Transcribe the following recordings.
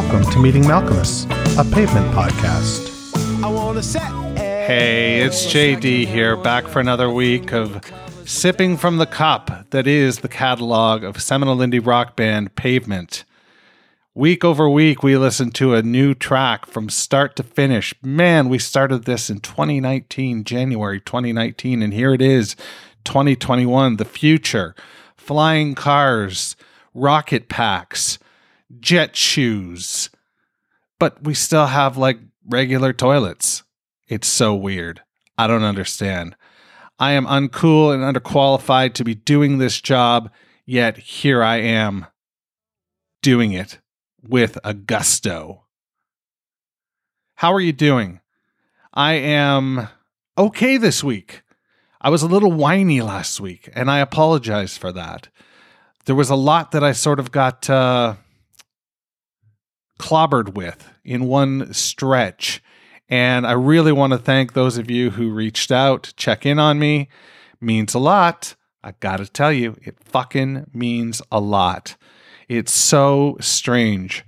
welcome to Meeting Malkmus, a pavement podcast. Hey, it's JD here, back for another week of sipping from the cup that is the catalog of seminal indie rock band Pavement. Week over week, we listen to a new track from start to finish. Man, we started this in 2019, January 2019, and here it is, 2021, the future. Flying cars, rocket packs, jet shoes. But we still have like regular toilets. It's so weird. I don't understand. I am uncool and underqualified to be doing this job, yet here I am doing it with a gusto. How are you doing? I am okay this week. I was a little whiny last week, and I apologize for that. There was a lot that I sort of got uh, clobbered with in one stretch. And I really want to thank those of you who reached out check in on me. Means a lot. I got to tell you, it fucking means a lot. It's so strange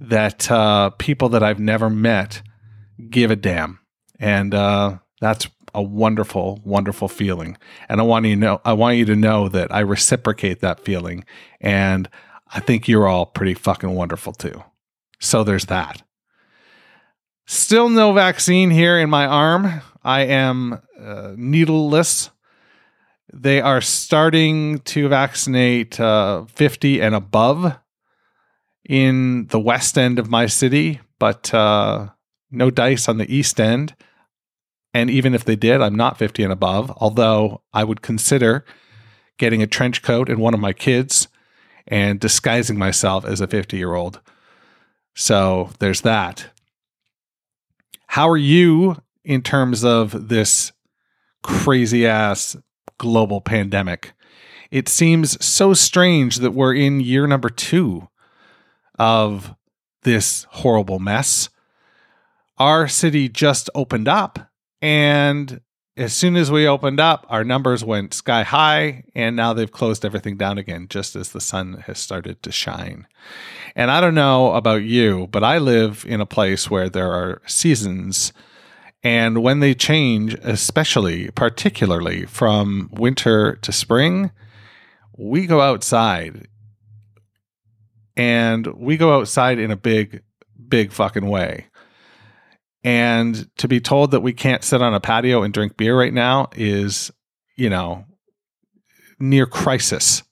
that uh, people that I've never met give a damn. And uh, that's a wonderful, wonderful feeling. And I want you to know, I want you to know that I reciprocate that feeling. And I think you're all pretty fucking wonderful too. So there's that. Still no vaccine here in my arm. I am uh, needleless. They are starting to vaccinate uh, 50 and above in the west end of my city, but uh, no dice on the east end. And even if they did, I'm not 50 and above, although I would consider getting a trench coat and one of my kids and disguising myself as a 50 year old. So there's that. How are you in terms of this crazy ass global pandemic? It seems so strange that we're in year number two of this horrible mess. Our city just opened up, and as soon as we opened up, our numbers went sky high, and now they've closed everything down again, just as the sun has started to shine. And I don't know about you, but I live in a place where there are seasons. And when they change, especially, particularly from winter to spring, we go outside and we go outside in a big, big fucking way. And to be told that we can't sit on a patio and drink beer right now is, you know, near crisis.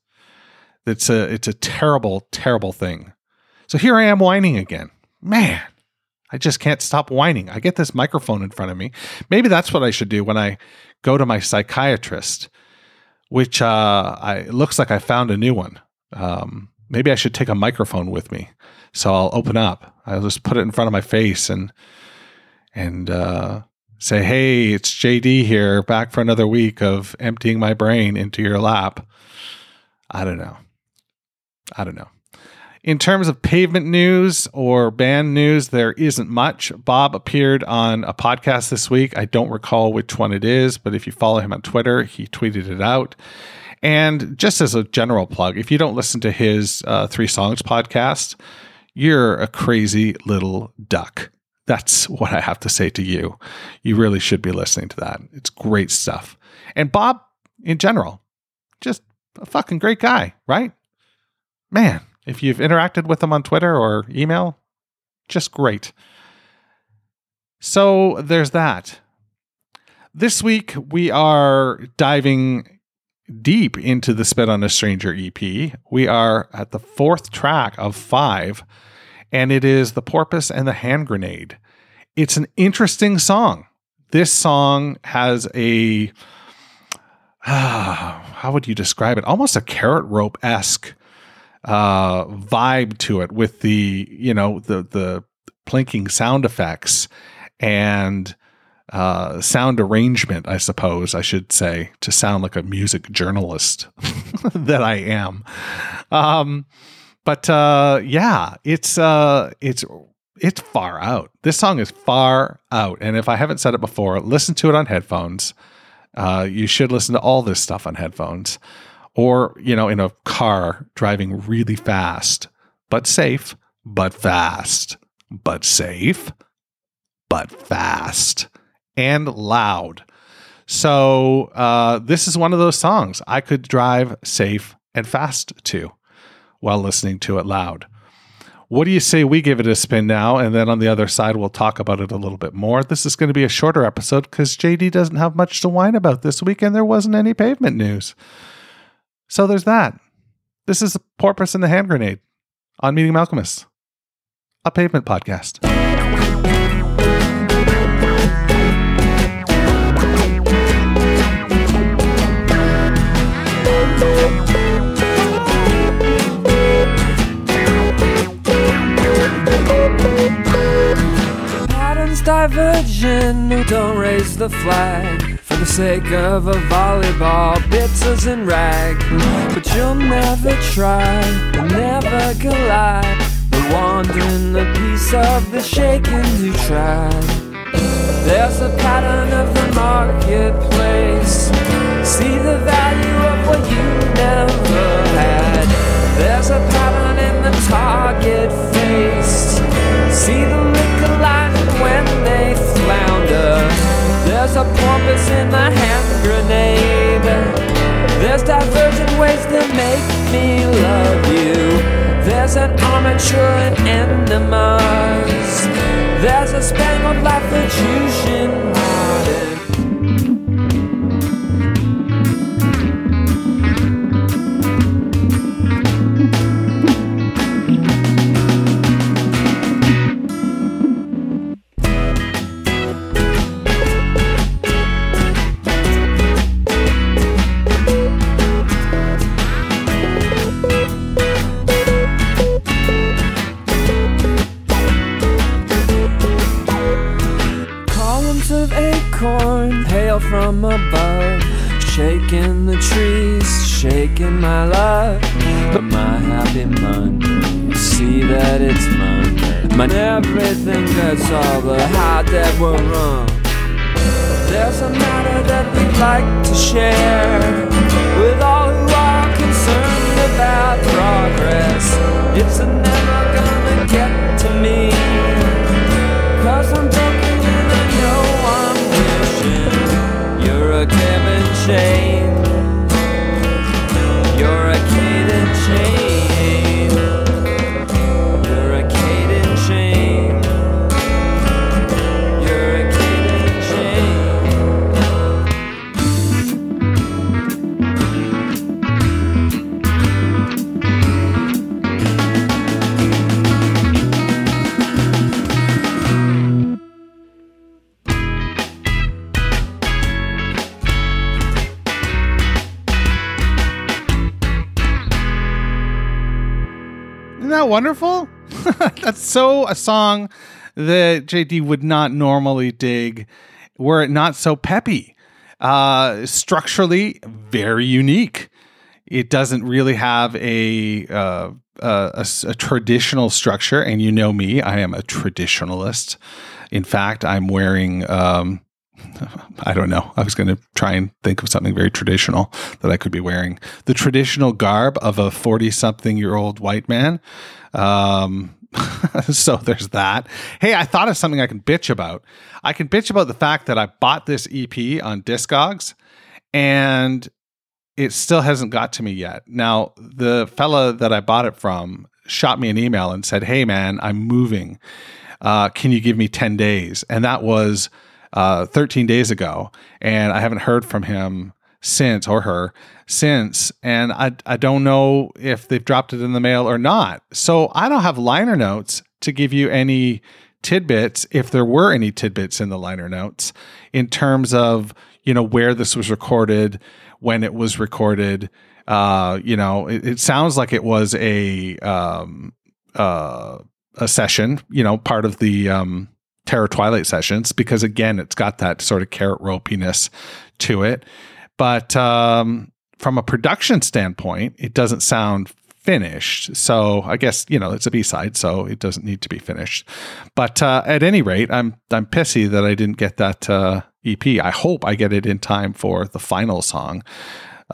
It's a it's a terrible, terrible thing. So here I am whining again. Man, I just can't stop whining. I get this microphone in front of me. Maybe that's what I should do when I go to my psychiatrist, which uh, I, looks like I found a new one. Um, maybe I should take a microphone with me. So I'll open up. I'll just put it in front of my face and and uh, say, "Hey, it's JD here, back for another week of emptying my brain into your lap." I don't know. I don't know. In terms of pavement news or band news, there isn't much. Bob appeared on a podcast this week. I don't recall which one it is, but if you follow him on Twitter, he tweeted it out. And just as a general plug, if you don't listen to his uh, Three Songs podcast, you're a crazy little duck. That's what I have to say to you. You really should be listening to that. It's great stuff. And Bob, in general, just a fucking great guy, right? Man, if you've interacted with him on Twitter or email, just great. So there's that. This week, we are diving deep into the Spit on a Stranger EP. We are at the fourth track of five, and it is The Porpoise and the Hand Grenade. It's an interesting song. This song has a, uh, how would you describe it? Almost a krautrock esque uh, vibe to it with the you know the the plinking sound effects and uh, sound arrangement, I suppose I should say, to sound like a music journalist that I am. Um, but uh, yeah, it's uh, it's it's far out. This song is far out, and if I haven't said it before, listen to it on headphones. Uh, you should listen to all this stuff on headphones or, you know, in a car driving really fast, but safe but fast, but safe, but fast and loud. So, uh, this is one of those songs I could drive safe and fast to while listening to it loud. What do you say we give it a spin now? And then on the other side, we'll talk about it a little bit more. This is going to be a shorter episode because JD doesn't have much to whine about this week and there wasn't any pavement news. So there's that. This is Porpoise and the Hand Grenade on Meeting Malkmus, a pavement podcast. The flag for the sake of a volleyball, bits and rag. But you'll never try, you'll never collide. But wandering a piece of the shaking you tried. There's a pattern of the marketplace. See the value of what you an armature and enemas. There's a spangled life that you should share that wonderful? That's so a song that JD would not normally dig were it not so peppy. Uh, structurally, very unique. It doesn't really have a, uh, a, a a traditional structure, and you know me, I am a traditionalist. In fact, I'm wearing. Um, I don't know. I was going to try and think of something very traditional that I could be wearing. The traditional garb of a 40 something year old white man. Um, so there's that. Hey, I thought of something I can bitch about. I can bitch about the fact that I bought this EP on Discogs and it still hasn't got to me yet. Now, the fella that I bought it from shot me an email and said, Hey, man, I'm moving. Uh, can you give me 10 days? And that was uh, 13 days ago. And I haven't heard from him since or her since. And I, I don't know if they've dropped it in the mail or not. So I don't have liner notes to give you any tidbits, if there were any tidbits in the liner notes, in terms of, you know, where this was recorded, when it was recorded. Uh, you know, it, it sounds like it was a um uh a session, you know, part of the um Terror Twilight sessions, because again, it's got that sort of krautrockiness to it. But um from a production standpoint, it doesn't sound finished. So I guess you know it's a B side, so it doesn't need to be finished. But uh, at any rate, I'm I'm pissy that I didn't get that uh, EP. I hope I get it in time for the final song.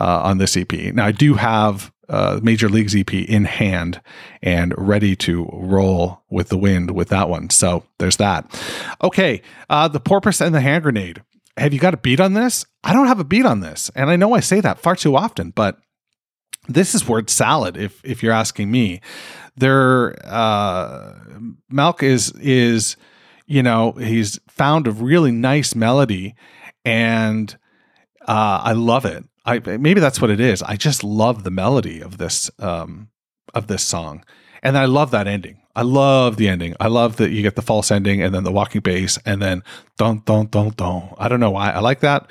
Uh, on this EP. Now I do have uh, Major Leagues EP in hand and ready to roll with the wind with that one. So there's that. Okay, uh, the porpoise and the hand grenade. Have you got a beat on this? I don't have a beat on this, and I know I say that far too often, but this is word salad. If if you're asking me, there uh, Malk is is you know he's found a really nice melody, and uh, I love it. I maybe that's what it is. I just love the melody of this um, of this song, and I love that ending. I love the ending. I love that you get the false ending and then the walking bass and then don't don't don't don't. I don't know why I like that.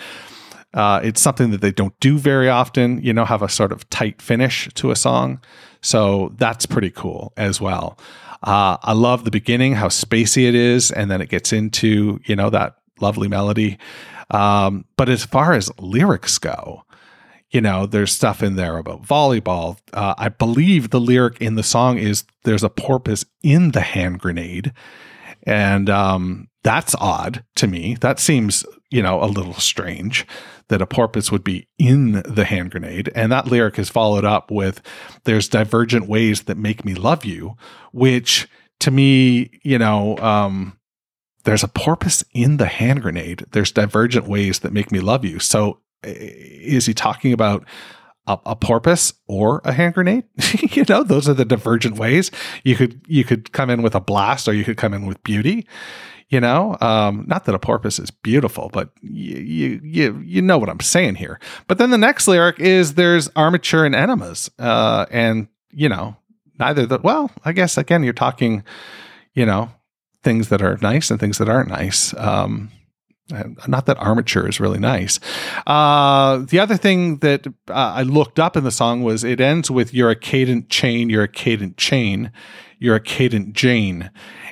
Uh, it's something that they don't do very often. You know, have a sort of tight finish to a song, so that's pretty cool as well. Uh, I love the beginning, how spacey it is, and then it gets into you know that lovely melody. Um, but as far as lyrics go, you know, there's stuff in there about volleyball. Uh, I believe the lyric in the song is "There's a porpoise in the hand grenade," and um, that's odd to me. That seems, you know, a little strange that a porpoise would be in the hand grenade. And that lyric is followed up with "There's divergent ways that make me love you," which to me, you know, um, there's a porpoise in the hand grenade. There's divergent ways that make me love you. So is he talking about a, a, porpoise or a hand grenade? you know, those are the divergent ways. You could you could come in with a blast, or you could come in with beauty. You know, um, not that a porpoise is beautiful, but you, you you you know what I'm saying here. But then the next lyric is there's armature and enemas, uh, and you know, neither the well, I guess again you're talking, you know, things that are nice and things that aren't nice. Um, not that armature is really nice. Uh, the other thing that uh, I looked up in the song was it ends with "You're a cadent chain, you're a cadent chain, you're a cadent Jane,"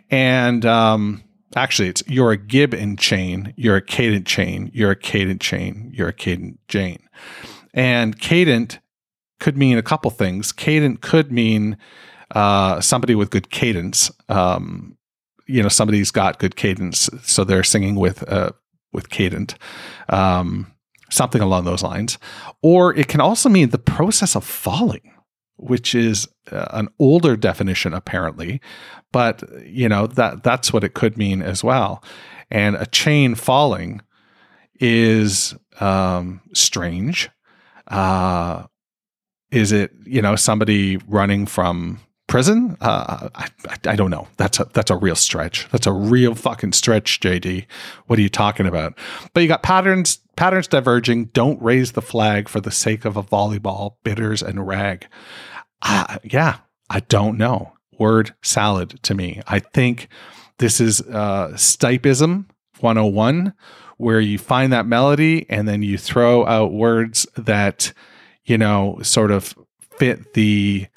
and um, actually it's "You're a gib and chain, you're a cadent chain, you're a cadent chain, you're a cadent Jane," and cadent could mean a couple things. Cadent could mean uh, somebody with good cadence. Um, you know, somebody's got good cadence, so they're singing with uh, with cadent, um, something along those lines. Or it can also mean the process of falling, which is uh, an older definition apparently, but you know that that's what it could mean as well. And a chain falling is um, strange. Uh, is it you know somebody running from prison? Uh, I, I don't know. That's a that's a real stretch. That's a real fucking stretch, JD. What are you talking about? But you got patterns patterns diverging. Don't raise the flag for the sake of a volleyball. Bitters and rag. Uh, yeah, I don't know. Word salad to me. I think this is uh, Stipeism 101, where you find that melody and then you throw out words that you know sort of fit the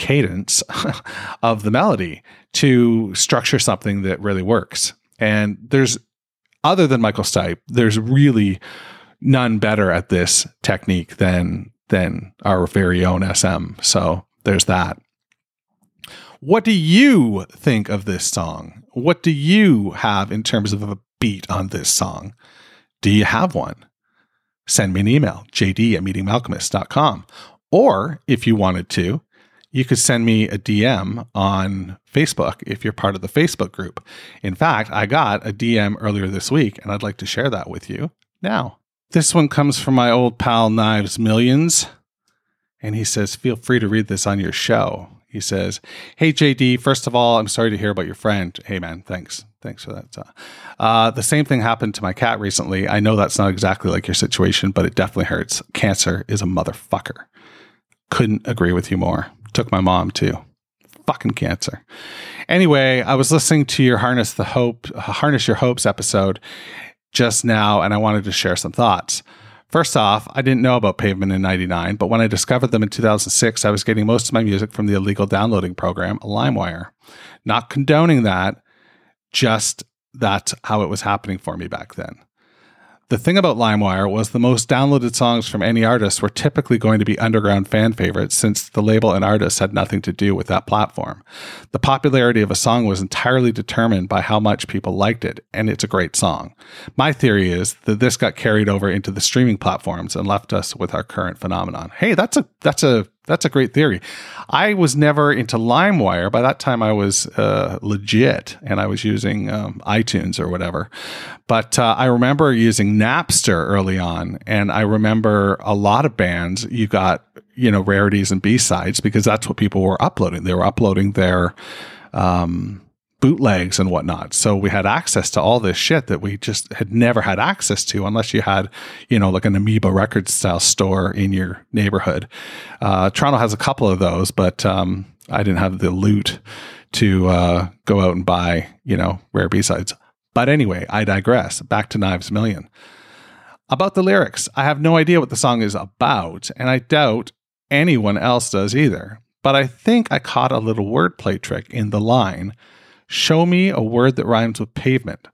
cadence of the melody to structure something that really works. And there's, other than Michael Stipe, there's really none better at this technique than than our very own SM. So there's that. What do you think of this song? What do you have in terms of a beat on this song? Do you have one? Send me an email, jd at meetingmalkmus.com. Or if you wanted to, you could send me a DM on Facebook if you're part of the Facebook group. In fact, I got a DM earlier this week and I'd like to share that with you now. This one comes from my old pal Knives Millions. And he says, Feel free to read this on your show. He says, Hey, JD, first of all, I'm sorry to hear about your friend. Hey, man, thanks. Thanks for that. Uh, the same thing happened to my cat recently. I know that's not exactly like your situation, but it definitely hurts. Cancer is a motherfucker. Couldn't agree with you more took my mom too. Fucking cancer. Anyway, I was listening to your harness the hope, harness your hopes episode just now, and I wanted to share some thoughts. First off, I didn't know about Pavement in 99, but when I discovered them in 2006, I was getting most of my music from the illegal downloading program, LimeWire. Not condoning that, just that's how it was happening for me back then. The thing about LimeWire was the most downloaded songs from any artist were typically going to be underground fan favorites since the label and artist had nothing to do with that platform. The popularity of a song was entirely determined by how much people liked it, and it's a great song. My theory is that this got carried over into the streaming platforms and left us with our current phenomenon. Hey, that's a that's a that's a great theory. I was never into LimeWire. By that time, I was uh, legit and I was using um, iTunes or whatever. But uh, I remember using Napster early on. And I remember a lot of bands, you got, you know, rarities and B sides because that's what people were uploading. They were uploading their, um, bootlegs and whatnot. So we had access to all this shit that we just had never had access to unless you had, you know, like an Amoeba Records style store in your neighborhood. Uh, Toronto has a couple of those, but um, I didn't have the loot to uh, go out and buy, you know, rare B sides. But anyway, I digress. Back to Knives Million. About the lyrics, I have no idea what the song is about, and I doubt anyone else does either. But I think I caught a little wordplay trick in the line Show me a word that rhymes with pavement.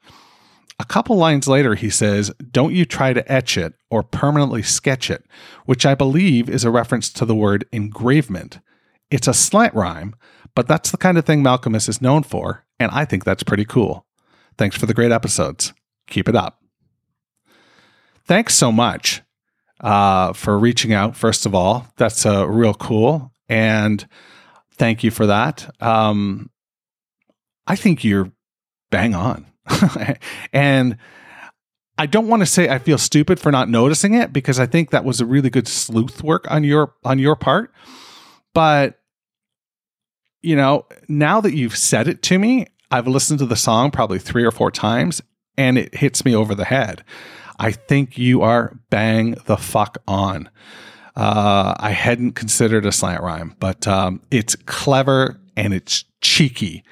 A couple lines later, he says, Don't you try to etch it or permanently sketch it, which I believe is a reference to the word engravement. It's a slant rhyme, but that's the kind of thing Malkmus is known for, and I think that's pretty cool. Thanks for the great episodes. Keep it up. Thanks so much uh, for reaching out, first of all. That's uh, real cool. And thank you for that. Um, I think you're bang on. and I don't want to say I feel stupid for not noticing it because I think that was a really good sleuth work on your on your part. But you know, now that you've said it to me, I've listened to the song probably 3 or 4 times and it hits me over the head. I think you are bang the fuck on. Uh, I hadn't considered a slant rhyme, but um, it's clever and it's cheeky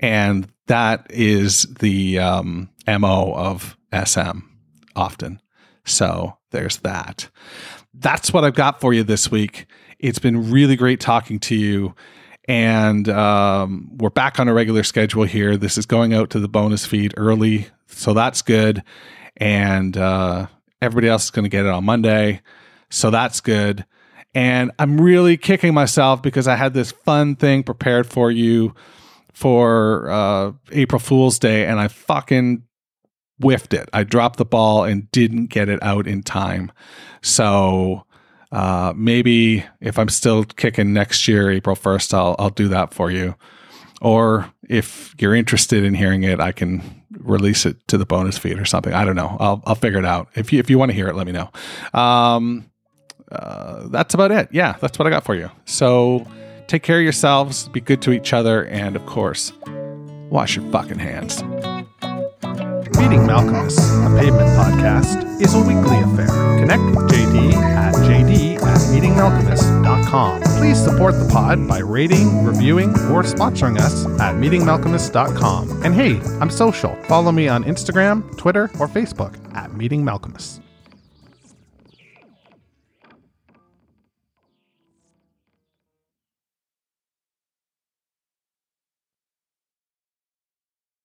and that is the um, mo of SM often. So there's that. That's what I've got for you this week. It's been really great talking to you. And um, we're back on a regular schedule here. This is going out to the bonus feed early. So that's good. And uh, everybody else is going to get it on Monday. So that's good. And I'm really kicking myself because I had this fun thing prepared for you for uh, April Fool's Day, and I fucking whiffed it. I dropped the ball and didn't get it out in time. So uh, maybe if I'm still kicking next year, April 1st, I'll, I'll do that for you. Or if you're interested in hearing it, I can release it to the bonus feed or something. I don't know. I'll, I'll figure it out. If you, if you want to hear it, let me know. Um, uh, that's about it. Yeah, that's what I got for you. So, Take care of yourselves, be good to each other, and of course, wash your fucking hands. Meeting Malkmus, a pavement podcast, is a weekly affair. Connect with JD at jd at meetingmalkmus.com. Please support the pod by rating, reviewing, or sponsoring us at meetingmalkmus.com. And hey, I'm social. Follow me on Instagram, Twitter, or Facebook at Meeting Malkmus.